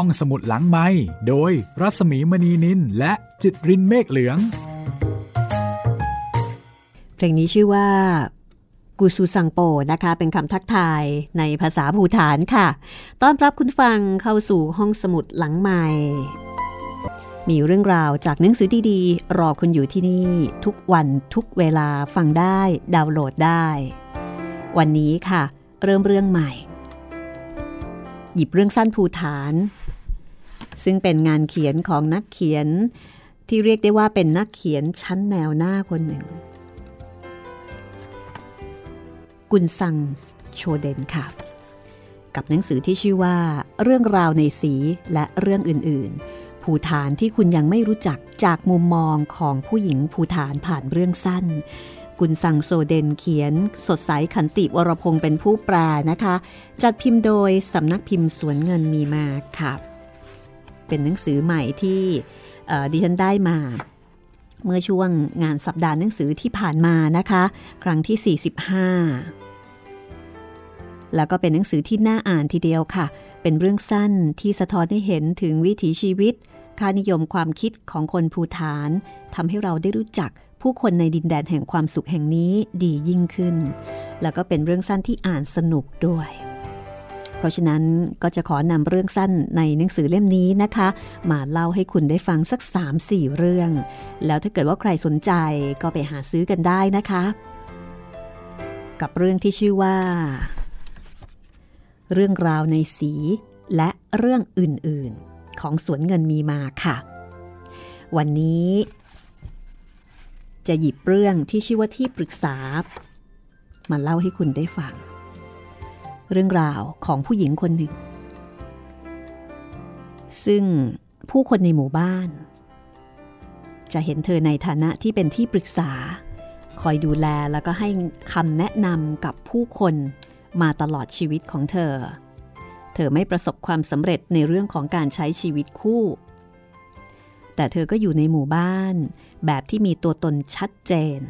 ห้องสมุดหลังไม้โดยรัสมีมณีนินและจิตรินเมฆเหลือง เพลงนี้ชื่อว่ากูซูซังโปนะคะเป็นคำทักทายในภาษาภูฐานค่ะต้อนรับคุณฟังเข้าสู่ห้องสมุดหลังใหม่ มีเรื่องราวจากหนังสือดีๆ รอคุณอยู่ที่นี่ทุกวันทุกเวลาฟังได้ดาวน์โหลดได้ วันนี้ค่ะ เริ่มเรื่องใหม่ หยิบเรื่องสั้นภูฐาน ซึ่งเป็นงานเขียนของนักเขียนที่เรียกได้ว่าเป็นนักเขียนชั้นแนวหน้าคนหนึ่ง กุนซังโชเดนค่ะ กับหนังสือที่ชื่อว่า เรื่องราวในสีและเรื่องอื่นๆ ภูฐานที่คุณยังไม่รู้จักจากมุมมองของผู้หญิงภูฐานผ่านเรื่องสั้น กุนซังโซเดนเขียนสดใสขันติวรพงศ์เป็นผู้แปลนะคะ จัดพิมพ์โดยสำนักพิมพ์สวนเงินมีมาค่ะ เป็นหนังสือใหม่ที่ดิฉันได้มา เมื่อช่วงงานสัปดาห์หนังสือที่ผ่านมานะคะ ครั้งที่ 45 แล้วก็เป็นหนังสือที่น่าอ่านทีเดียวค่ะ เป็นเรื่องสั้นที่สะท้อนให้เห็นถึงวิถีชีวิต ค่านิยมความคิดของคนภูฐานทำให้เราได้รู้จักผู้คนในดินแดนแห่งความสุขแห่งนี้ดียิ่งขึ้น แล้วก็เป็นเรื่องสั้นที่อ่านสนุกด้วย เพราะฉะนั้นก็จะขอนำเรื่องสั้นในหนังสือเล่มนี้นะคะ มาเล่าให้คุณได้ฟังสัก 3-4 เรื่อง แล้วถ้าเกิดว่าใครสนใจก็ไปหาซื้อกันได้นะคะ กับเรื่องที่ชื่อว่า เรื่องราวในสีและเรื่องอื่นๆ ของสวนเงินมีมาค่ะ วันนี้ จะหยิบเรื่องที่ชื่อว่าที่ปรึกษา มาเล่าให้คุณได้ฟัง เรื่องราวของผู้หญิงคนหนึ่ง ซึ่งผู้คนในหมู่บ้าน จะเห็นเธอในฐานะที่เป็นที่ปรึกษา คอยดูแลแล้วก็ให้คำแนะนำกับผู้คนมาตลอดชีวิตของเธอ เธอไม่ประสบความสำเร็จในเรื่องของการใช้ชีวิตคู่ แต่เธอก็อยู่ในหมู่บ้าน แบบที่มีตัวตนชัดเจน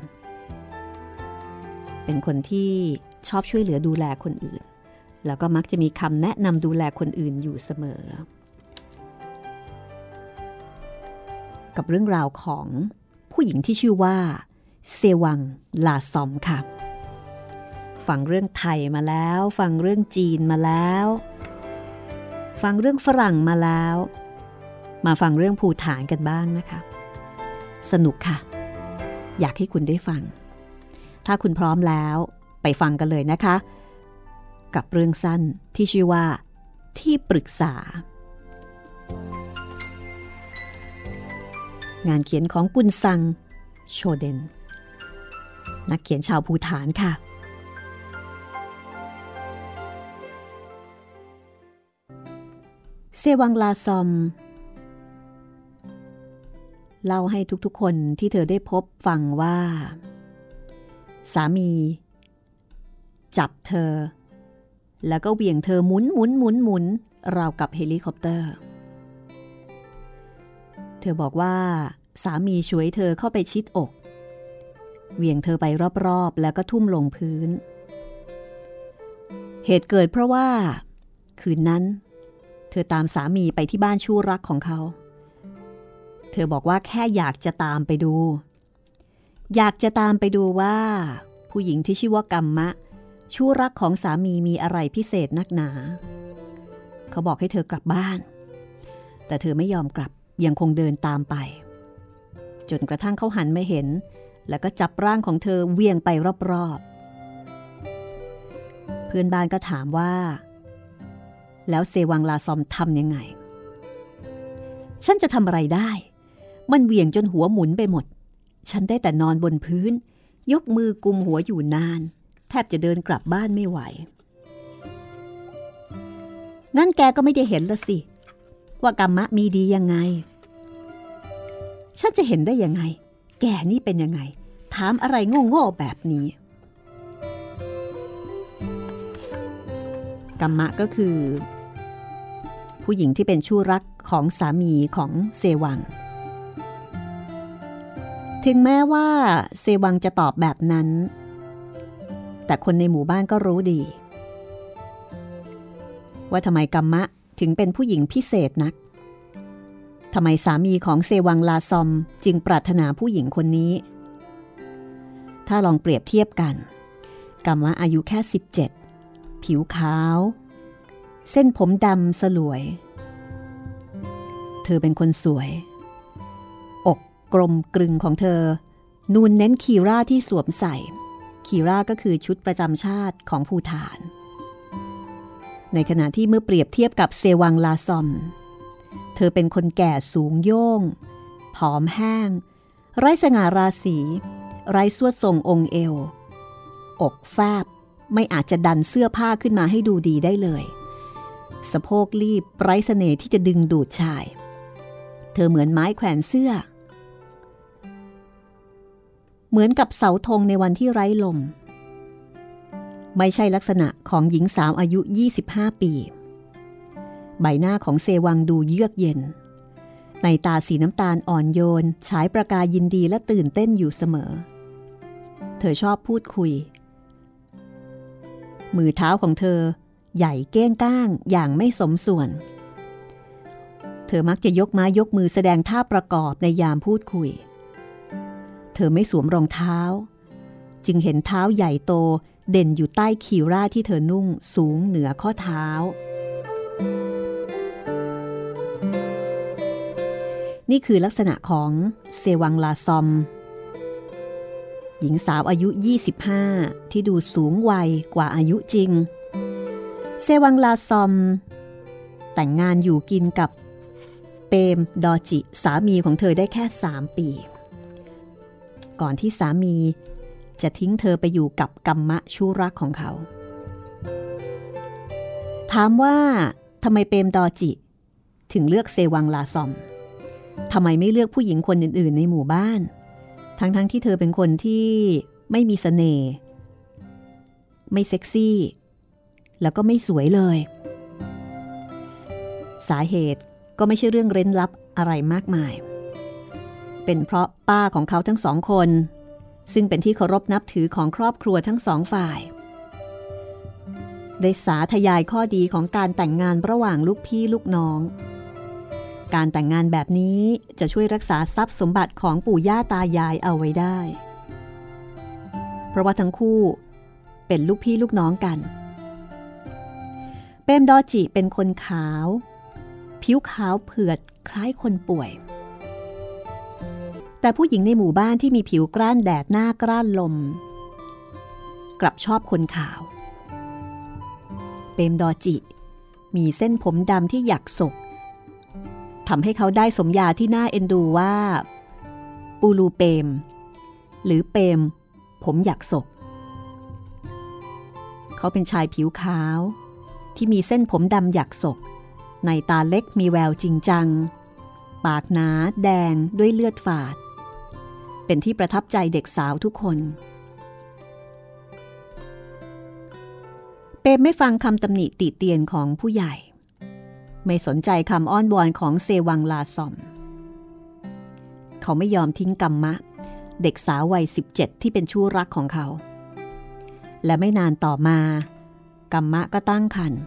เป็นคนที่ชอบช่วยเหลือดูแลคนอื่น แล้วก็มักจะมีคำแนะนำดูแลคนอื่นอยู่เสมอ กับเรื่องราวของผู้หญิงที่ชื่อว่า เซวังลาซอมค่ะ ฟังเรื่องไทยมาแล้ว ฟังเรื่องจีนมาแล้ว ฟังเรื่องฝรั่งมาแล้ว มาฟังเรื่องภูฐานกันบ้างนะคะ สนุกค่ะ อยากให้คุณได้ฟัง ถ้าคุณพร้อมแล้ว ไปฟังกันเลยนะคะ กับเรื่องสั้นที่ชื่อว่า ที่ปรึกษา งานเขียนของกุนซัง โชเดน นักเขียนชาวภูฐานค่ะ เซวังลาซอมเล่าให้ทุกๆคนที่เธอได้พบฟังว่า สามี จับเธอ แล้วก็เหวี่ยงเธอหมุนหมุนหมุนหมุนราวกับเฮลิคอปเตอร์ เธอบอกว่า สามีฉวยเธอเข้าไปชิดอก เหวี่ยงเธอไปรอบๆ แล้วก็ทุ่มลงพื้น เหตุเกิดเพราะว่า คืนนั้น เธอตามสามีไปที่บ้านชู้รักของเขา เธอบอกว่าแค่อยากจะตามไปดู อยากจะตามไปดูว่า ผู้หญิงที่ชื่อว่ากัมมะ ชู้รักของสามีมีอะไรพิเศษนักหนา เขาบอกให้เธอกลับบ้าน แต่เธอไม่ยอมกลับยังคงเดินตามไป จนกระทั่งเขาหันมาเห็น แล้วก็จับร่างของเธอเวียงไปรอบๆ เพื่อนบ้านก็ถามว่า แล้วเซวังลาซอมทำยังไง ฉันจะทำอะไรได้ มันเวียงจนหัวหมุนไปหมด ฉันได้แต่นอนบนพื้น ยกมือกุมหัวอยู่นาน แทบจะเดินกลับบ้านไม่ไหว นั่นแกก็ไม่ได้เห็นละสิ ว่ากรรมะมีดียังไง ฉันจะเห็นได้ยังไง แกนี่เป็นยังไง ถามอะไรโง่ๆแบบนี้ กรรมะก็คือ ผู้หญิงที่เป็นชู้รักของสามีของเซวัง ถึงแม้ว่าเซวังจะตอบแบบนั้น แต่คนในหมู่บ้านก็รู้ดี ว่าทำไมกัมมะถึงเป็นผู้หญิงพิเศษนักทำไมสามีของเซวังลาซอมจึงปรารถนาผู้หญิงคนนี้ ถ้าลองเปรียบเทียบกันกำว่าอายุแค่ 17 ผิวขาว เส้นผมดำสลวย เธอเป็นคนสวย อกกลมกลึงของเธอ นูนเน้นคีร่าที่สวมใส่ คีร่าก็คือชุดประจำชาติของภูฐาน ในขณะที่เมื่อเปรียบเทียบกับเซวังลาซอม เธอเป็นคนแก่สูงโย่ง ผอมแห้ง ไร้สง่าราศี ไร้สวดทรงองค์เอว อกแฟบไม่อาจจะดันเสื้อผ้าขึ้นมาให้ดูดีได้เลย สะโพกรีบไร้เสน่ห์ที่จะดึงดูดชาย เธอเหมือนไม้แขวนเสื้อ เหมือนกับเสาธงในวันที่ไร้ลม ไม่ใช่ลักษณะของหญิงสาวอายุ 25 ปี ใบหน้าของเซวังดูเยือกเย็น ในตาสีน้ำตาลอ่อนโยนฉายประกายยินดีและตื่นเต้นอยู่เสมอ เธอชอบพูดคุย มือเท้าของเธอใหญ่เก้งก้างอย่างไม่สมส่วน เธอมักจะยกไม้ยกมือแสดงท่าประกอบในยามพูดคุย เธอไม่สวมรองเท้า จึงเห็นเท้าใหญ่โตเด่นอยู่ใต้ขีร่าที่เธอนุ่งสูงเหนือข้อเท้า นี่คือลักษณะของเซวังลาซอม หญิงสาวอายุ 25 ที่ดูสูงวัยกว่าอายุจริง เซวังลาซอม แต่งงานอยู่กินกับเปมดอจิสามีของเธอได้แค่ 3 ปี ก่อนที่สามี จะทิ้งเธอไปอยู่กับกัมมะชู้รักของเขา ถามว่าทำไมเปมดอจิ ถึงเลือกเซวังลาซอมทำไมไม่เลือกผู้หญิงคนอื่น ๆ ในหมู่บ้าน ทั้งๆทที่เธอเป็นคนที่ไม่มีสเสน่ห์ไม่เซ็กซี่ แล้วก็ไม่สวยเลย สาเหตุก็ไม่ใช่เรื่องเร้นลับอะไรมากมาย เป็นเพราะป้าของเขาทั้งสองคน ซึ่งเป็นที่เคารพนับถือของครอบครัวทั้งสองฝ่าย ได้สาธยายข้อดีของการแต่งงานระหว่างลูกพี่ลูกน้อง การแต่งงานแบบนี้จะช่วยรักษาทรัพย์สมบัติของปู่ย่าตายายเอาไว้ได้ เพราะว่าทั้งคู่เป็นลูกพี่ลูกน้องกัน เปมดอจิเป็นคนขาว ผิวขาวเผือดคล้ายคนป่วย แต่ผู้หญิงในหมู่บ้านที่มีผิวกร้านแดดหน้ากร้านลม กลับชอบคนขาว เปมดอจิ มีเส้นผมดำที่หยักศกทำให้เขาได้สมญาที่น่าเอ็นดูว่า ปูลูเปม หรือเปม ผมอยากศก เขาเป็นชายผิวขาว ที่มีเส้นผมดำหยักศก ในตาเล็กมีแววจริงจัง ปากหนาแดงด้วยเลือดฝาด เป็นที่ประทับใจเด็กสาวทุกคน เปมไม่ฟังคำตำหนิติเตียนของผู้ใหญ่ ไม่สนใจคำอ้อนวอนของเซวังลาซอม เขาไม่ยอมทิ้งกัมมะ เด็กสาววัย 17 ที่เป็นชู้รักของเขา และไม่นานต่อมากัมมะก็ตั้งครรภ์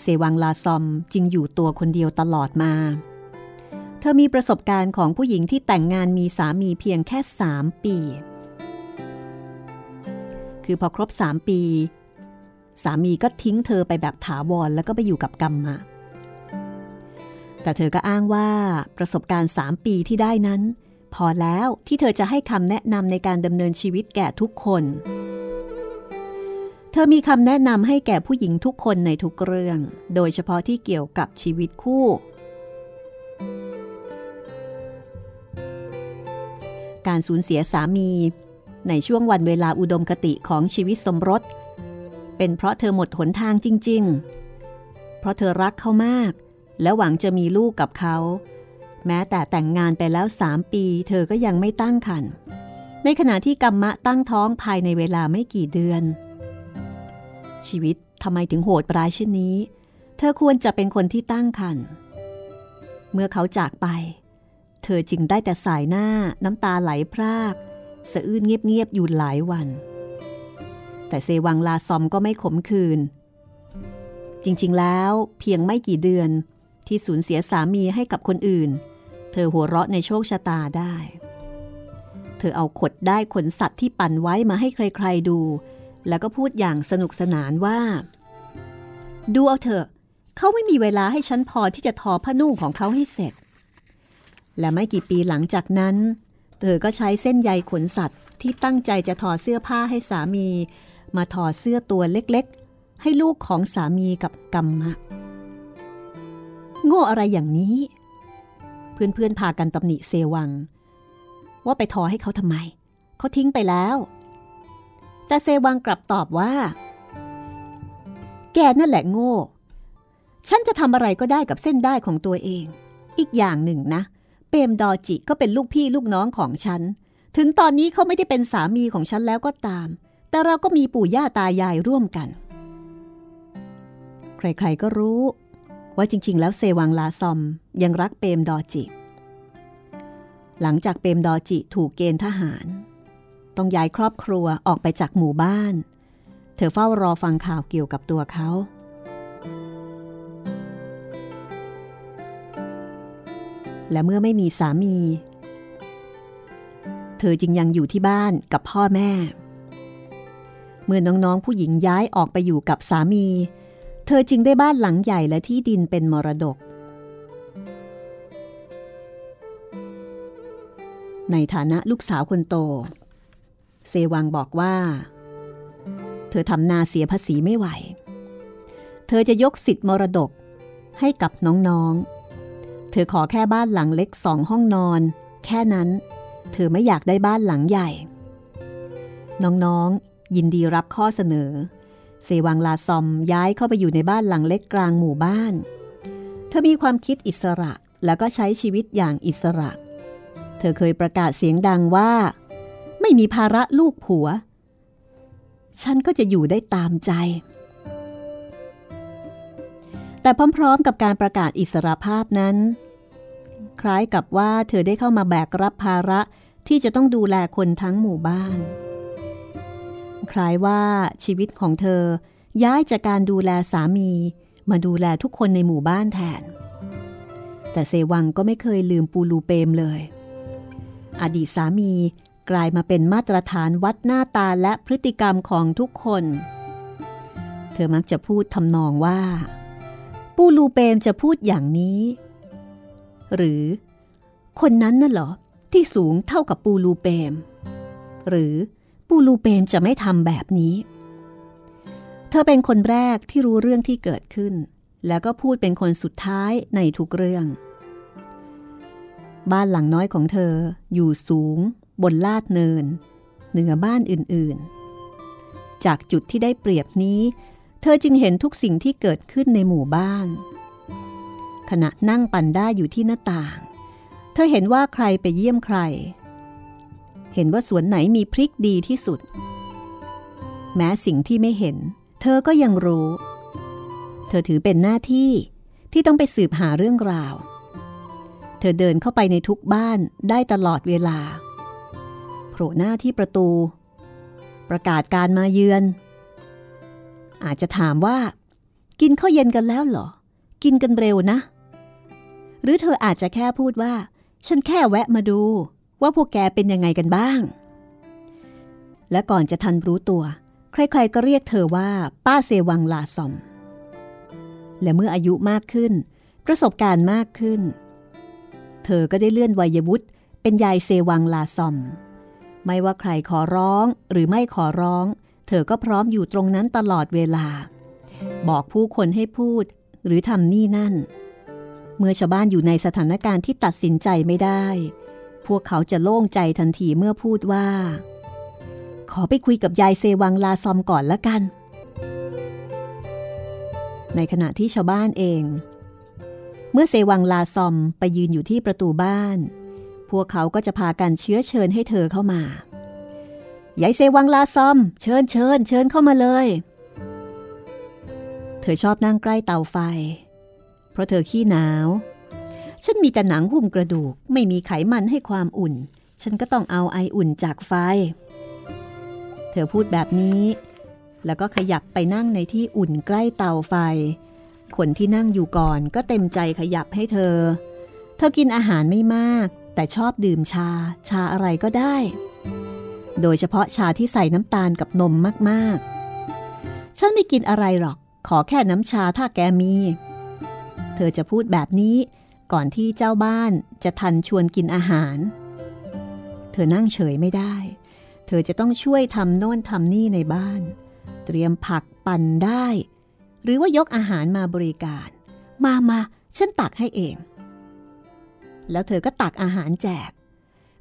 เซวังลาซอมจึงอยู่ตัวคนเดียวตลอดมา เธอมีประสบการณ์ของผู้หญิงที่แต่งงานมีสามีเพียงแค่สามปี คือพอครบสามปี สามีก็ทิ้งเธอไปแบบถาวรแล้วก็ไปอยู่กับกรรมมาแต่เธอก็อ้างว่าประสบการณ์สามปีที่ได้นั้น พอแล้วที่เธอจะให้คำแนะนำในการดำเนินชีวิตแก่ทุกคน เธอมีคำแนะนำให้แก่ผู้หญิงทุกคนในทุกเรื่อง โดยเฉพาะที่เกี่ยวกับชีวิตคู่ การสูญเสียสามี ในช่วงวันเวลาอุดมคติของชีวิตสมรส เป็นเพราะเธอหมดหนทางจริง ๆ เพราะเธอรักเขามาก และหวังจะมีลูกกับเขา แม้แต่แต่งงานไปแล้วสามปี เธอก็ยังไม่ตั้งครรภ์ในขณะที่กัมมะตั้งท้องภายในเวลาไม่กี่เดือน ชีวิตทำไมถึงโหดปร้ายเช่นนี้ เธอควรจะเป็นคนที่ตั้งครรภ์เมื่อเขาจากไปเอจึงได้แต่สายหน้าน้ำตาไหลพราก สะอื้นเงียบๆอยู่หลายวัน แต่เซวังลาซอมก็ไม่ขมขื่นจริงๆแล้วเพียงไม่กี่เดือนที่สูญเสียสามีให้กับคนอื่น เธอหัวเราะในโชคชะตาได้ เธอเอาขดได้ขนสัตว์ที่ปั่นไว้มาให้ใครๆดู แล้วก็พูดอย่างสนุกสนานว่า ดูเอาเถอะเขาไม่มีเวลาให้ฉันพอที่จะทอผ้านุ่งของเขาให้เสร็จ และไม่กี่ปีหลังจากนั้น เธอก็ใช้เส้นใยขนสัตว์ที่ตั้งใจจะทอดเสื้อผ้าให้สามี มาทอดเสื้อตัวเล็กๆ ให้ลูกของสามีกับกรรมะ โง่อะไรอย่างนี้ เพื่อนๆพากันตำหนิเซวัง ว่าไปทอให้เขาทำไม เขาทิ้งไปแล้ว แต่เซวังกลับตอบว่า แกนั่นแหละโง่ ฉันจะทำอะไรก็ได้กับเส้นได้ของตัวเอง อีกอย่างหนึ่งนะ เปมดอจิก็เป็นลูกพี่ลูกน้องของฉัน ถึงตอนนี้เขาไม่ได้เป็นสามีของฉันแล้วก็ตาม แต่เราก็มีปู่ย่าตายายร่วมกัน ใครๆก็รู้ ว่าจริง ๆ แล้วเซวังลาซอมยังรักเปมดอจิ หลังจากเปมดอจิถูกเกณฑ์ทหาร ต้องย้ายครอบครัวออกไปจากหมู่บ้าน เธอเฝ้ารอฟังข่าวเกี่ยวกับตัวเขา และเมื่อไม่มีสามี เธอจึงยังอยู่ที่บ้านกับพ่อแม่ เมื่อน้องๆผู้หญิงย้ายออกไปอยู่กับสามี เธอจึงได้บ้านหลังใหญ่และที่ดินเป็นมรดก ในฐานะลูกสาวคนโต เซวังบอกว่า เธอทำนาเสียภาษีไม่ไหว เธอจะยกสิทธิ์มรดกให้กับน้องๆ เธอขอแค่บ้านหลังเล็กสองห้องนอน แค่นั้น เธอไม่อยากได้บ้านหลังใหญ่ น้องๆ ยินดีรับข้อเสนอ เซวังลาซอมย้ายเข้าไปอยู่ในบ้านหลังเล็กกลางหมู่บ้าน เธอมีความคิดอิสระแล้วก็ใช้ชีวิตอย่างอิสระ เธอเคยประกาศเสียงดังว่า ไม่มีภาระลูกผัว ฉันก็จะอยู่ได้ตามใจ แต่พร้อมๆกับการประกาศอิสรภาพนั้น คล้ายกับว่าเธอได้เข้ามาแบกรับภาระที่จะต้องดูแลคนทั้งหมู่บ้าน คล้ายว่าชีวิตของเธอย้ายจากการดูแลสามีมาดูแลทุกคนในหมู่บ้านแทน แต่เซวังก็ไม่เคยลืมปูลูเปมเลย อดีตสามีกลายมาเป็นมาตรฐานวัดหน้าตาและพฤติกรรมของทุกคน เธอมักจะพูดทำนองว่า ปูลูเปมจะพูดอย่างนี้ หรือ คนนั้นน่ะเหรอ ที่สูงเท่ากับปูลูเปม หรือปูลูเปมจะไม่ทำแบบนี้ เธอเป็นคนแรกที่รู้เรื่องที่เกิดขึ้น แล้วก็พูดเป็นคนสุดท้ายในทุกเรื่อง บ้านหลังน้อยของเธออยู่สูง บนลาดเนิน เหนือบ้านอื่นๆ จากจุดที่ได้เปรียบนี้ เธอจึงเห็นทุกสิ่งที่เกิดขึ้นในหมู่บ้าน ขณะนั่งปั่นได้อยู่ที่หน้าต่าง เธอเห็นว่าใครไปเยี่ยมใคร เห็นว่าสวนไหนมีพริกดีที่สุด แม้สิ่งที่ไม่เห็น เธอก็ยังรู้ เธอถือเป็นหน้าที่ที่ต้องไปสืบหาเรื่องราว เธอเดินเข้าไปในทุกบ้านได้ตลอดเวลา โผล่หน้าที่ประตู ประกาศการมาเยือน อาจจะถามว่า กินข้าวเย็นกันแล้วเหรอ กินกันเร็วนะ หรือเธออาจจะแค่พูดว่า ฉันแค่แวะมาดูว่าพวกแกเป็นยังไงกันบ้าง และก่อนจะทันรู้ตัว ใครๆก็เรียกเธอว่า ป้าเซวังลาซอม และเมื่ออายุมากขึ้น ประสบการณ์มากขึ้น เธอก็ได้เลื่อนวัยวุฒิเป็นยายเซวังลาซอม ไม่ว่าใครขอร้องหรือไม่ขอร้อง เธอก็พร้อมอยู่ตรงนั้นตลอดเวลา บอกผู้คนให้พูดหรือทำนี่นั่น เมื่อชาวบ้านอยู่ในสถานการณ์ที่ตัดสินใจไม่ได้ พวกเขาจะโล่งใจทันทีเมื่อพูดว่า ขอไปคุยกับยายเซวังลาซอมก่อนละกัน ในขณะที่ชาวบ้านเอง เมื่อเซวังลาซอมไปยืนอยู่ที่ประตูบ้าน พวกเขาก็จะพากันเชื้อเชิญให้เธอเข้ามา ยายเซวังลาซอม เชิญเชิญเชิญเข้ามาเลย เธอชอบนั่งใกล้เตาไฟ เพราะเธอขี้หนาว ฉันมีแต่หนังหุ้มกระดูก ไม่มีไขมันให้ความอุ่น ฉันก็ต้องเอาไออุ่นจากไฟ เธอพูดแบบนี้ แล้วก็ขยับไปนั่งในที่อุ่นใกล้เตาไฟ คนที่นั่งอยู่ก่อนก็เต็มใจขยับให้เธอ เธอกินอาหารไม่มาก แต่ชอบดื่มชา ชาอะไรก็ได้ โดยเฉพาะชาที่ใส่น้ำตาลกับนมมากๆ ฉันไม่กินอะไรหรอก ขอแค่น้ำชาถ้าแกมี เธอจะพูดแบบนี้ก่อนที่เจ้าบ้านจะทันชวนกินอาหาร เธอนั่งเฉยไม่ได้ เธอจะต้องช่วยทำโน่นทำนี่ในบ้าน เตรียมผักปั่นได้ หรือว่ายกอาหารมาบริการ มามาฉันตักให้เอง แล้วเธอก็ตักอาหารแจก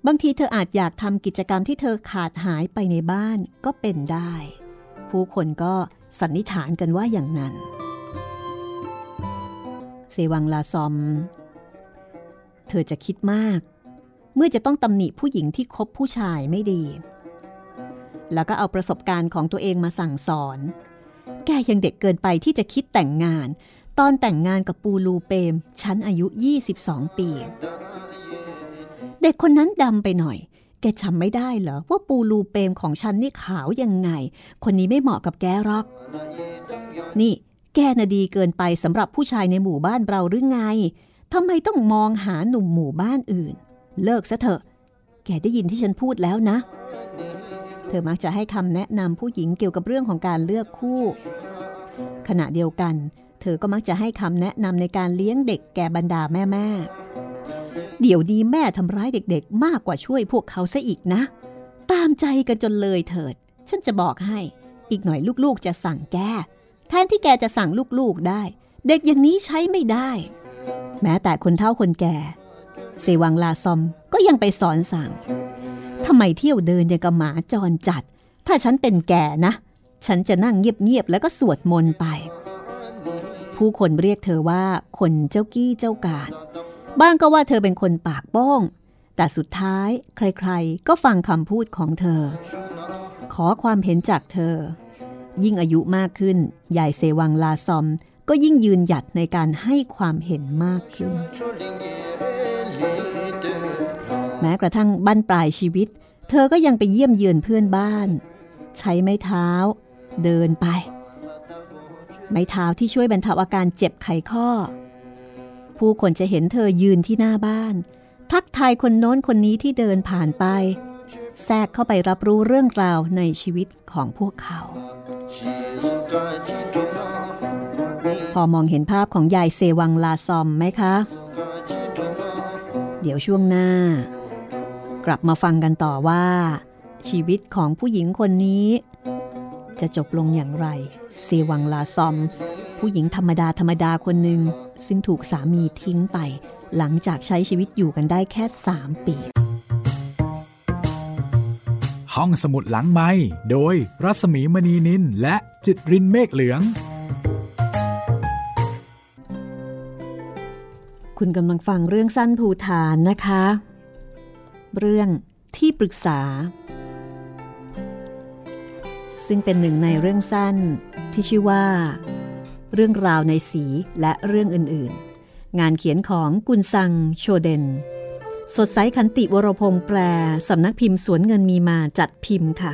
บางทีเธออาจอยากทำกิจกรรมที่เธอขาดหายไปในบ้านก็เป็นได้ ผู้คนก็สันนิษฐานกันว่าอย่างนั้นเซวังลาซอม เธอจะคิดมาก เมื่อจะต้องตำหนิผู้หญิงที่คบผู้ชายไม่ดี แล้วก็เอาประสบการณ์ของตัวเองมาสั่งสอน แกยังเด็กเกินไปที่จะคิดแต่งงาน ตอนแต่งงานกับปูลูเปม ฉันอายุ 22 ปี เด็กคนนั้นดำไปหน่อย แกจำไม่ได้เหรอว่าปูลูเปมของฉันนี่ขาวยังไง คนนี้ไม่เหมาะกับแกหรอก นี่ แกน่ะดีเกินไปสำหรับผู้ชายในหมู่บ้านเราหรือไงทำไมต้องมองหาหนุ่มหมู่บ้านอื่น เลิกซะเถอะ แกได้ยินที่ฉันพูดแล้วนะ เธอมักจะให้คำแนะนำผู้หญิงเกี่ยวกับเรื่องของการเลือกคู่ ขณะเดียวกัน เธอก็มักจะให้คำแนะนำในการเลี้ยงเด็กแก่บรรดาแม่แม่ เดี๋ยวนี้แม่ทำร้ายเด็กๆ มากกว่าช่วยพวกเขาซะอีกนะ ตามใจกันจนเลยเถิด ฉันจะบอกให้ อีกหน่อยลูกๆจะสั่งแกแทนที่แกจะสั่งลูกๆได้ เด็กอย่างนี้ใช้ไม่ได้ แม้แต่คนเฒ่าคนแก่เซวังลาซอมก็ยังไปสอนสั่งทำไมเที่ยวเดินอย่างกับหมาจรจัด ถ้าฉันเป็นแก่นะ ฉันจะนั่งเงียบๆแล้วก็สวดมนต์ไป ผู้คนเรียกเธอว่าคนเจ้ากี้เจ้าการ บ้างก็ว่าเธอเป็นคนปากบ้อง แต่สุดท้ายใครๆ ก็ฟังคำพูดของเธอ ขอความเห็นจากเธอ ยิ่งอายุมากขึ้นยายเซวังลาซอมก็ยิ่งยืนหยัดในการให้ความเห็นมากขึ้น แม้กระทั่งบั้นปลายชีวิต เธอก็ยังไปเยี่ยมเยือนเพื่อนบ้าน ใช้ไม้เท้า เดินไป ไม้เท้าที่ช่วยบรรเทาอาการเจ็บไขข้อ ผู้คนจะเห็นเธอยืนที่หน้าบ้าน ทักทายคนโน้นคนนี้ที่เดินผ่านไป แทรกเข้าไปรับรู้เรื่องราวในชีวิตของพวกเขา พอมองเห็นภาพของยายเซวังลาซอมไหมคะ เดี๋ยวช่วงหน้า กลับมาฟังกันต่อว่า ชีวิตของผู้หญิงคนนี้ จะจบลงอย่างไร เซวังลาซอม ผู้หญิงธรรมดาธรรมดาคนหนึ่งซึ่งถูกสามีทิ้งไป หลังจากใช้ชีวิตอยู่กันได้แค่ 3 ปี ห้องสมุดหลังไม้โดยรัสมีมณีนินและจิตรินเมฆเหลือง คุณกำลังฟังเรื่องสั้นภูฐานนะคะ เรื่องที่ปรึกษา ซึ่งเป็นหนึ่งในเรื่องสั้นที่ชื่อว่า เรื่องราวในสีและเรื่องอื่นๆ งานเขียนของกุนซังโชเดน สดใสขันติวรพงษ์แปลสำนักพิมพ์สวนเงินมีมาจัดพิมพ์ค่ะ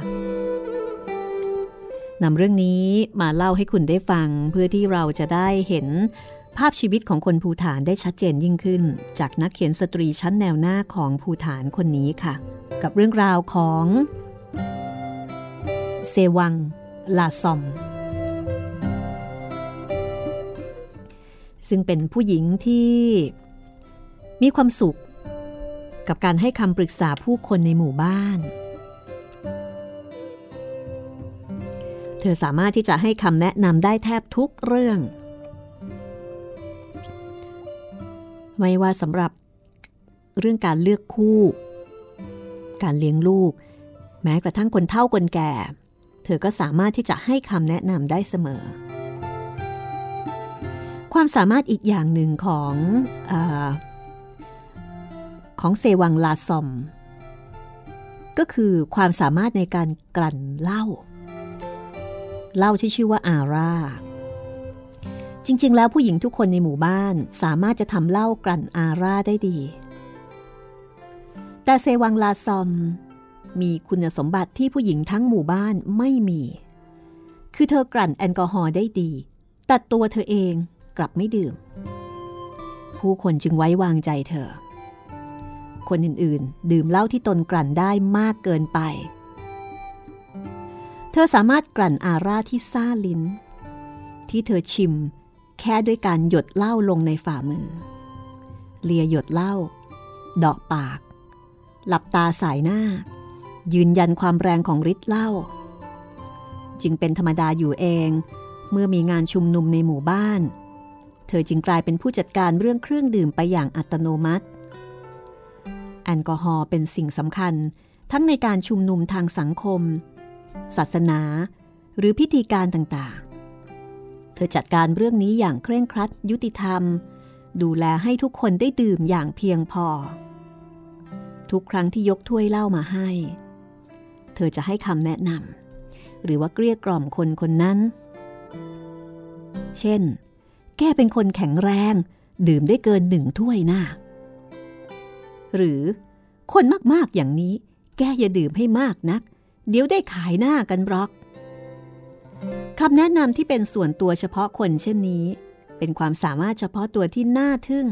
นำเรื่องนี้มาเล่าให้คุณได้ฟังเพื่อที่เราจะได้เห็นภาพชีวิตของคนภูฐานได้ชัดเจนยิ่งขึ้น จากนักเขียนสตรีชั้นแนวหน้าของภูฐานคนนี้ค่ะ กับเรื่องราวของ เซวัง ลาซอม ซึ่งเป็นผู้หญิงที่มีความสุข กับการให้คำปรึกษาผู้คนในหมู่บ้าน เธอสามารถที่จะให้คำแนะนำได้แทบทุกเรื่อง ไม่ว่าสำหรับเรื่องการเลือกคู่ การเลี้ยงลูก แม้กระทั่งคนเฒ่าคนแก่ เธอก็สามารถที่จะให้คำแนะนำได้เสมอ ความสามารถอีกอย่างหนึ่งของอของเซวังลาซอม ก็คือความสามารถในการกลั่นเหล้าเหล้าที่ชื่อว่าอาร่า จริงๆ แล้วผู้หญิงทุกคนในหมู่บ้านสามารถจะทำเหล้ากลั่นอาร่าได้ดี แต่เซวังลาซอม มีคุณสมบัติที่ผู้หญิงทั้งหมู่บ้านไม่มี คือเธอกลั่นแอลกอฮอล์ได้ดีแต่ตัวเธอเอง กลับไม่ดื่ม ผู้คนจึงไว้วางใจเธอ คนอื่นๆ ดื่มเหล้าที่ตนกลั่นได้มากเกินไป เธอสามารถกลั่นอาร่าที่ซ่าลิ้น ที่เธอชิมแค่ด้วยการหยดเหล้าลงในฝ่ามือ เลียหยดเหล้าดาะปาก หลับตาสายหน้า ยืนยันความแรงของฤทธิ์เหล้าจึงเป็นธรรมดาอยู่เอง เมื่อมีงานชุมนุมในหมู่บ้าน เธอจึงกลายเป็นผู้จัดการเรื่องเครื่องดื่มไปอย่างอัตโนมัติ แอลกอฮอล์เป็นสิ่งสำคัญทั้งในการชุมนุมทางสังคม ศาสนา หรือพิธีการต่างๆ เธอจัดการเรื่องนี้อย่างเคร่งครัดยุติธรรม ดูแลให้ทุกคนได้ดื่มอย่างเพียงพอ ทุกครั้งที่ยกถ้วยเหล้ามาให้ เธอจะให้คำแนะนำหรือว่าเกลี้ยกล่อมคนคนนั้น เช่น แกเป็นคนแข็งแรง ดื่มได้เกินหนึ่งถ้วยหน้า หรือคนมากๆอย่างนี้ แกอย่าดื่มให้มากนัก เดี๋ยวได้ขายหน้ากันบล็อกคำแนะนำที่เป็นส่วนตัวเฉพาะคนเช่นนี้ เป็นความสามารถเฉพาะตัวที่น่าทึ่ง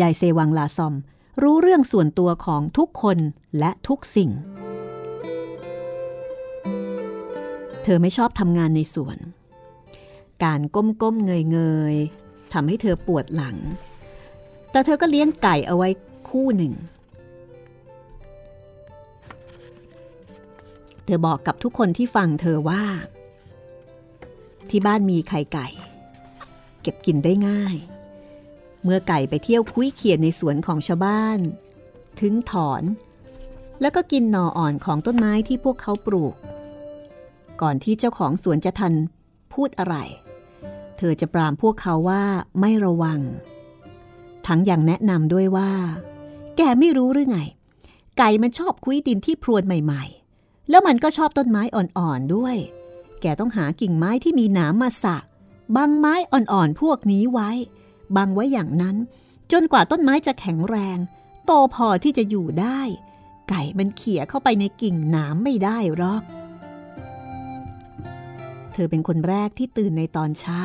ยายเซวังลาซอม รู้เรื่องส่วนตัวของทุกคนและทุกสิ่ง เธอไม่ชอบทำงานในสวน การก้มๆเงยๆทำให้เธอปวดหลัง แต่เธอก็เลี้ยงไก่เอาไว้คู่หนึ่ง เธอบอกกับทุกคนที่ฟังเธอว่า ที่บ้านมีไข่ไก่ เก็บกินได้ง่าย เมื่อไก่ไปเที่ยวคุ้ยเขียนในสวนของชาวบ้าน ถึงถอน แล้วก็กินหน่ออ่อนของต้นไม้ที่พวกเขาปลูก ก่อนที่เจ้าของสวนจะทันพูดอะไร เธอจะปรามพวกเขาว่าไม่ระวัง ทั้งยังแนะนำด้วยว่า แกไม่รู้หรือไง ไก่มันชอบคุ้ยดินที่พรวนใหม่ ๆ แล้วมันก็ชอบต้นไม้อ่อนๆด้วย แกต้องหากิ่งไม้ที่มีหนามมาสะบังไม้อ่อนๆพวกนี้ไว้ บังไว้อย่างนั้น จนกว่าต้นไม้จะแข็งแรง โตพอที่จะอยู่ได้ ไก่มันเขี่ยเข้าไปในกิ่งหนามไม่ได้หรอก เธอเป็นคนแรกที่ตื่นในตอนเช้า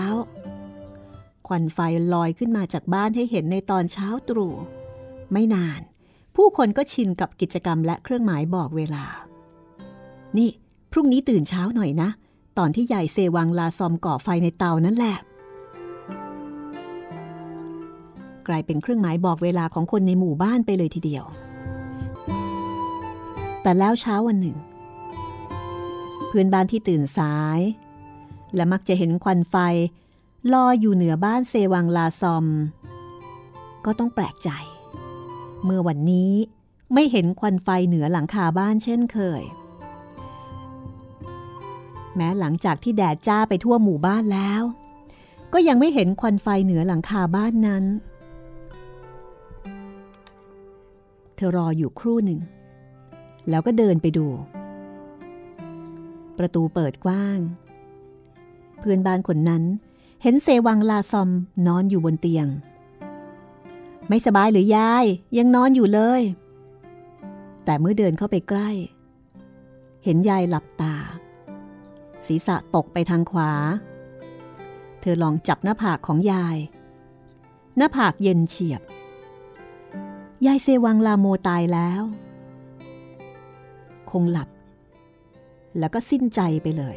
ควันไฟลอยขึ้นมาจากบ้านให้เห็นในตอนเช้าตรู่ ไม่นาน ผู้คนก็ชินกับกิจกรรมและเครื่องหมายบอกเวลา นี่ พรุ่งนี้ตื่นเช้าหน่อยนะ ตอนที่ใหญ่เซวังลาซอมก่อไฟในเตานั่นแหละกลายเป็นเครื่องหมายบอกเวลาของคนในหมู่บ้านไปเลยทีเดียว แต่แล้วเช้าวันหนึ่ง เพื่อนบ้านที่ตื่นสาย และมักจะเห็นควันไฟ ลอยอยู่เหนือบ้านเซวังลาซอม ก็ต้องแปลกใจ เมื่อวันนี้ไม่เห็นควันไฟเหนือหลังคาบ้านเช่นเคย แม้หลังจากที่แดดจ้าไปทั่วหมู่บ้านแล้ว ก็ยังไม่เห็นควันไฟเหนือหลังคาบ้านนั้น เธอรออยู่ครู่หนึ่ง แล้วก็เดินไปดู ประตูเปิดกว้าง เพื่อนบ้านคนนั้น เห็นเซวังลาซอมนอนอยู่บนเตียง ไม่สบายหรือยาย ยังนอนอยู่เลย แต่เมื่อเดินเข้าไปใกล้ เห็นยายหลับตา ศีรษะตกไปทางขวา เธอลองจับหน้าผากของยาย หน้าผากเย็นเฉียบ ยายเซวังลาโมตายแล้ว คงหลับ แล้วก็สิ้นใจไปเลย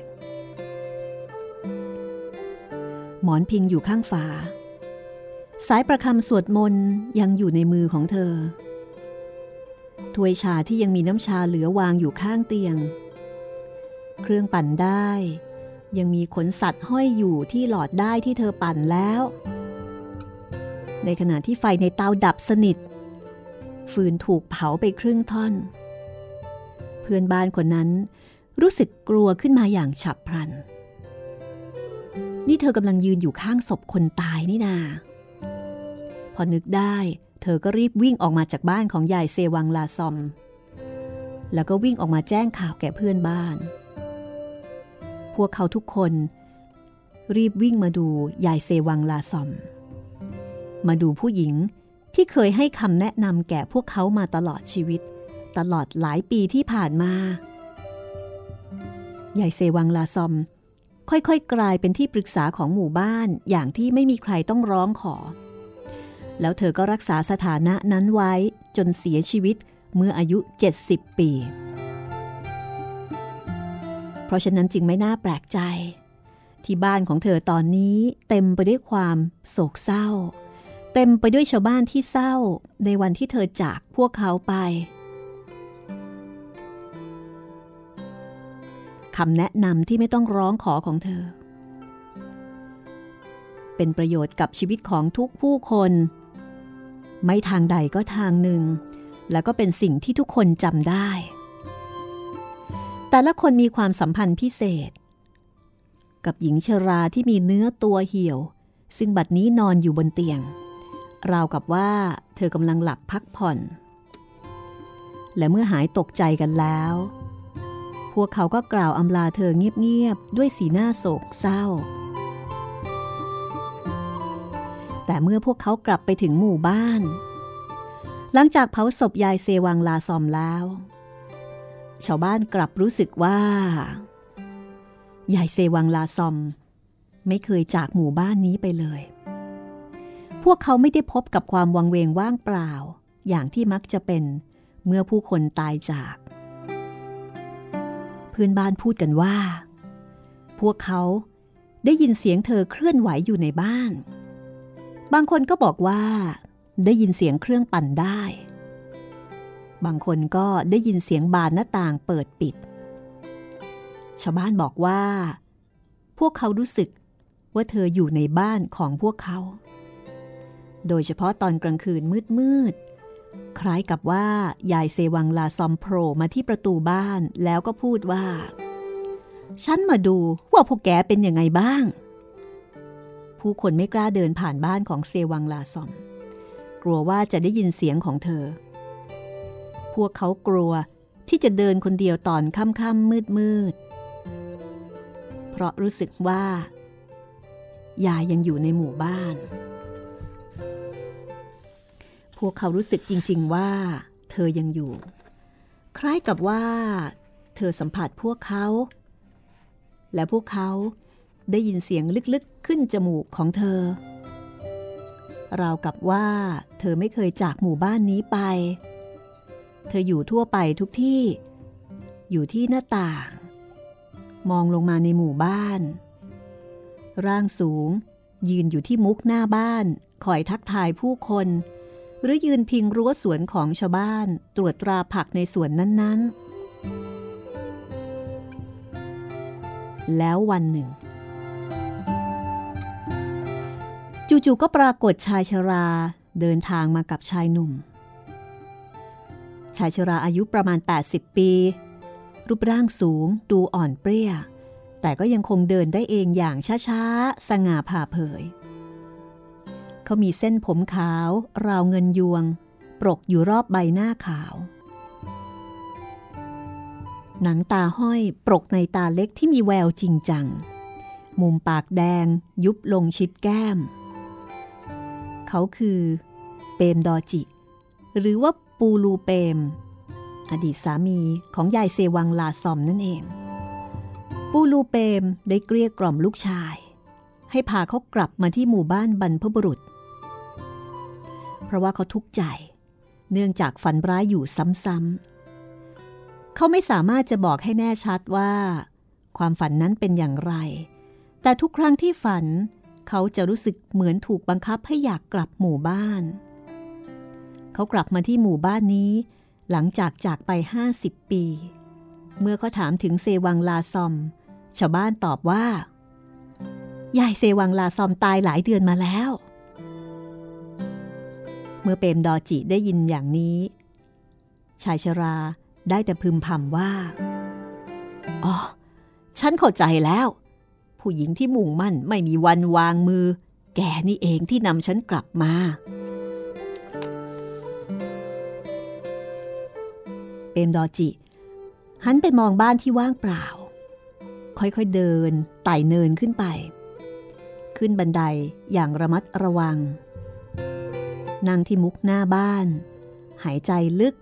หมอนพิงอยู่ข้างฝา สายประคำสวดมนต์ยังอยู่ในมือของเธอ ถ้วยชาที่ยังมีน้ำชาเหลือวางอยู่ข้างเตียง เครื่องปั่นได้ ยังมีขนสัตว์ห้อยอยู่ที่หลอดได้ที่เธอปั่นแล้ว ในขณะที่ไฟในเตาดับสนิท ฟืนถูกเผาไปครึ่งท่อน เพื่อนบ้านคนนั้นรู้สึกกลัวขึ้นมาอย่างฉับพลัน นี่เธอกำลังยืนอยู่ข้างศพคนตายนี่นา พอนึกได้ เธอก็รีบวิ่งออกมาจากบ้านของยายเซวังลาซอม แล้วก็วิ่งออกมาแจ้งข่าวแก่เพื่อนบ้าน พวกเขาทุกคน รีบวิ่งมาดูยายเซวังลาซอม มาดูผู้หญิงที่เคยให้คำแนะนำแก่พวกเขามาตลอดชีวิต ตลอดหลายปีที่ผ่านมายายเซวังลาซอม ค่อยๆ กลายเป็นที่ปรึกษาของหมู่บ้านอย่างที่ไม่มีใครต้องร้องขอ แล้วเธอก็รักษาสถานะนั้นไว้จนเสียชีวิตเมื่ออายุ 70 ปี เพราะฉะนั้นจึงไม่น่าแปลกใจ ที่บ้านของเธอตอนนี้เต็มไปด้วยความโศกเศร้า เต็มไปด้วยชาวบ้านที่เศร้าในวันที่เธอจากพวกเขาไป คำแนะนำที่ไม่ต้องร้องขอของเธอ เป็นประโยชน์กับชีวิตของทุกผู้คน ไม่ทางใดก็ทางหนึ่ง แล้วก็เป็นสิ่งที่ทุกคนจำได้ แต่ละคนมีความสัมพันธ์พิเศษ กับหญิงชราที่มีเนื้อตัวเหี่ยว ซึ่งบัดนี้นอนอยู่บนเตียง ราวกับว่าเธอกำลังหลับพักผ่อน และเมื่อหายตกใจกันแล้ว พวกเขาก็กล่าวอำลาเธอเงียบๆด้วยสีหน้าโศกเศร้า แต่เมื่อพวกเขากลับไปถึงหมู่บ้าน หลังจากเผาศพยายเซวังลาซอมแล้ว ชาวบ้านกลับรู้สึกว่ายายเซวังลาซอม ไม่เคยจากหมู่บ้านนี้ไปเลย พวกเขาไม่ได้พบกับความวังเวงว่างเปล่า อย่างที่มักจะเป็นเมื่อผู้คนตายจาก เพื่อนบ้านพูดกันว่า พวกเขาได้ยินเสียงเธอเคลื่อนไหวอยู่ในบ้าน บางคนก็บอกว่า ได้ยินเสียงเครื่องปั่นได้ บางคนก็ได้ยินเสียงบานหน้าต่างเปิดปิด ชาวบ้านบอกว่า พวกเขารู้สึกว่าเธออยู่ในบ้านของพวกเขา โดยเฉพาะตอนกลางคืนมืดมืด คล้ายกับว่ายายเซวังลาซอมโผล่มาที่ประตูบ้านแล้วก็พูดว่า ฉันมาดูว่าพวกแกเป็นยังไงบ้าง ผู้คนไม่กล้าเดินผ่านบ้านของเซวังลาซอม กลัวว่าจะได้ยินเสียงของเธอ พวกเขากลัวที่จะเดินคนเดียวตอนค่ำๆมืดๆเพราะรู้สึกว่ายายยังอยู่ในหมู่บ้าน วกเขารู้สึกจริง ๆ ว่า เธอยังอยู่ คล้ายกับว่า เธอสัมผัสพวกเขา และพวกเขาได้ยินเสียงลึกๆขึ้นจมูกของเธอ ราวกับว่า เธอไม่เคยจากหมู่บ้านนี้ไป เธออยู่ทั่วไปทุกที่ อยู่ที่หน้าต่าง มองลงมาในหมู่บ้าน ร่างสูงยืนอยู่ที่มุกหน้าบ้าน คอยทักทายผู้คน หรือยืนพิงรั้วสวนของชาวบ้าน ตรวจตราผักในสวนนั้นๆ แล้ววันหนึ่ง จู่ๆก็ปรากฏชายชราเดินทางมากับชายหนุ่ม ชายชราอายุประมาณ 80 ปี รูปร่างสูงดูอ่อนเปรี้ย แต่ก็ยังคงเดินได้เองอย่างช้าๆ สง่าผ่าเผยเเขามีเส้นผมขาว ราวเงินยวง ปรกอยู่รอบใบหน้าขาว หนังตาห้อยปรกในตาเล็กที่มีแววจริงจัง มุมปากแดง ยุบลงชิดแก้ม เขาคือ เปมดอจิ หรือว่าปูลูเปม อดีตสามีของยายเซวังลาซอมนั่นเอง ปูลูเปมได้เกลี้ยกล่อมลูกชายให้พาเขากลับมาที่หมู่บ้านบรรพบุรุษ ราะว่าเขาทุกข์ใจ เนื่องจากฝันร้ายอยู่ซ้ำๆเขาไม่สามารถจะบอกให้แน่ชัดว่า ความฝันนั้นเป็นอย่างไร แต่ทุกครั้งที่ฝัน เขาจะรู้สึกเหมือนถูกบังคับให้อยากกลับหมู่บ้าน เขากลับมาที่หมู่บ้านนี้ หลังจากจากไปห้าสิบปี เมื่อเขาถามถึงเซวังลาซอม ชาวบ้านตอบว่ายายเซวังลาซอมตายหลายเดือนมาแล้ว เมื่อเปมดอจิได้ยินอย่างนี้ ชายชราได้แต่พึมพำว่า อ๋อ ฉันเข้าใจแล้ว ผู้หญิงที่มุ่งมั่นไม่มีวันวางมือ แกนี่เองที่นำฉันกลับมา เปมดอจิหันไปมองบ้านที่ว่างเปล่า ค่อยๆเดินไต่เนินขึ้นไป ขึ้นบันไดอย่างระมัดระวัง นั่งที่มุกหน้าบ้าน หายใจลึก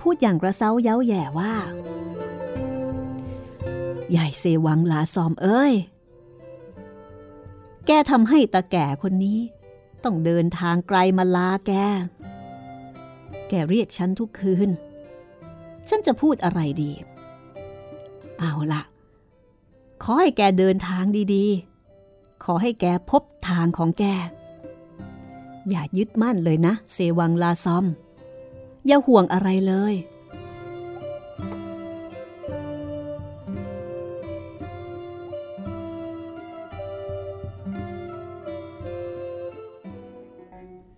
พูดอย่างกระเซ้าเย้าแย่ว่า ใหญ่เซวังลาซอมเอ้ย แกทำให้ตาแก่คนนี้ ต้องเดินทางไกลมาลาแก แกเรียกฉันทุกคืน ฉันจะพูดอะไรดี เอาละขอให้แกเดินทางดีๆ ขอให้แกพบทางของแก อย่ายึดมั่นเลยนะ เซวังลาซอม อย่าห่วงอะไรเลย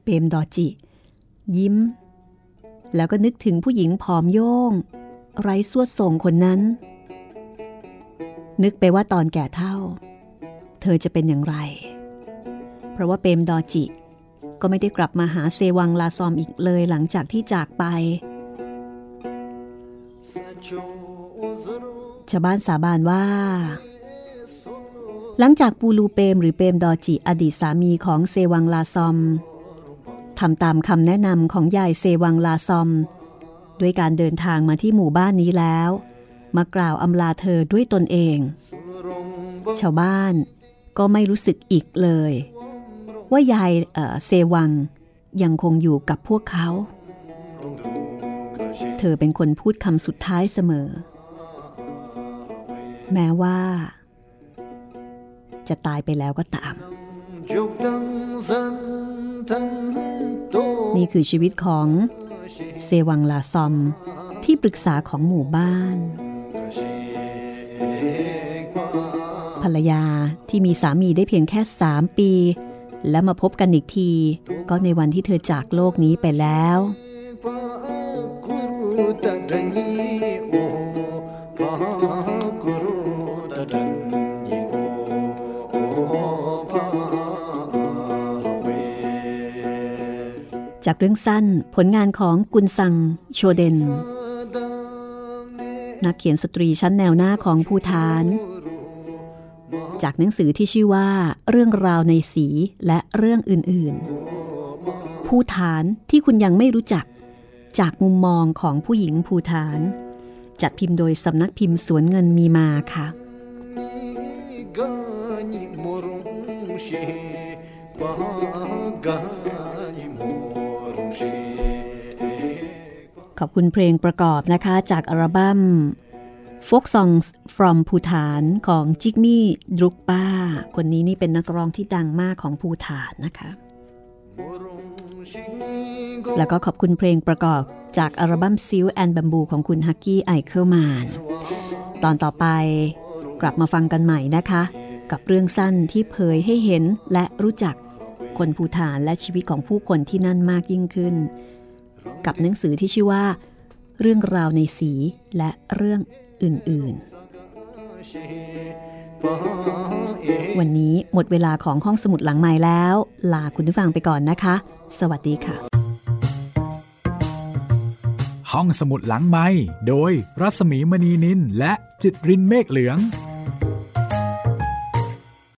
เปมดอจิ ยิ้ม แล้วก็นึกถึงผู้หญิงผอมโยง ไร้สวดทรงคนนั้น นึกไปว่าตอนแก่เท่า เธอจะเป็นอย่างไร เพราะว่าเปมดอจิ ก็ไม่ได้กลับมาหาเซวังลาซอมอีกเลยหลังจากที่จากไป ชาวบ้านสาบานว่า หลังจากปูลูเปมหรือเปมดอจิอดีตสามีของเซวังลาซอมทำตามคำแนะนำของยายเซวังลาซอม ด้วยการเดินทางมาที่หมู่บ้านนี้แล้ว มากล่าวอำลาเธอด้วยตนเอง ชาวบ้านก็ไม่รู้สึกอีกเลย ว่ายายเเซวังยังคงอยู่กับพวกเขา เธอเป็นคนพูดคำสุดท้ายเสมอ แม้ว่า จะตายไปแล้วก็ตาม นี่คือชีวิตของเซวังลาซอมที่ปรึกษาของหมู่บ้าน ภรรยาที่มีสามีได้เพียงแค่สามปี และมาพบกันอีกที ก็ในวันที่เธอจากโลกนี้ไปแล้ว จากเรื่องสั้นผลงานของกุนซัง โชเดน นักเขียนสตรีชั้นแนวหน้าของภูฐาน จากหนังสือที่ชื่อว่า เรื่องราวในสีและเรื่องอื่นๆ ภูฐานที่คุณยังไม่รู้จัก จากมุมมองของผู้หญิงภูฐาน จัดพิมพ์โดยสำนักพิมพ์สวนเงินมีมาค่ะขอบคุณเพลงประกอบนะคะ จากอัลบั้ม Folk Songs from ภูฐานของจิกมี่ดรุกป้า คนนี้นี่เป็นนักร้องที่ดังมากของภูฐานนะคะ แล้วก็ขอบคุณเพลงประกอบจากอัลบั้มซิลแอนบัมบูของคุณฮักกี้ไอเคิลมานตอนต่อไปกลับมาฟังกันใหม่นะคะ กับเรื่องสั้นที่เผยให้เห็นและรู้จักคนภูฐานและชีวิตของผู้คนที่นั่นมากยิ่งขึ้น กับหนังสือที่ชื่อว่า เรื่องราวในสีและเรื่อง อื่นๆ วันนี้หมดเวลาของห้องสมุดหลังใหม่แล้ว ลาคุณผู้ฟังไปก่อนนะคะ สวัสดีค่ะ ห้องสมุดหลังไม้โดยรัศมีมณีนินและจิตรินเมฆเหลือง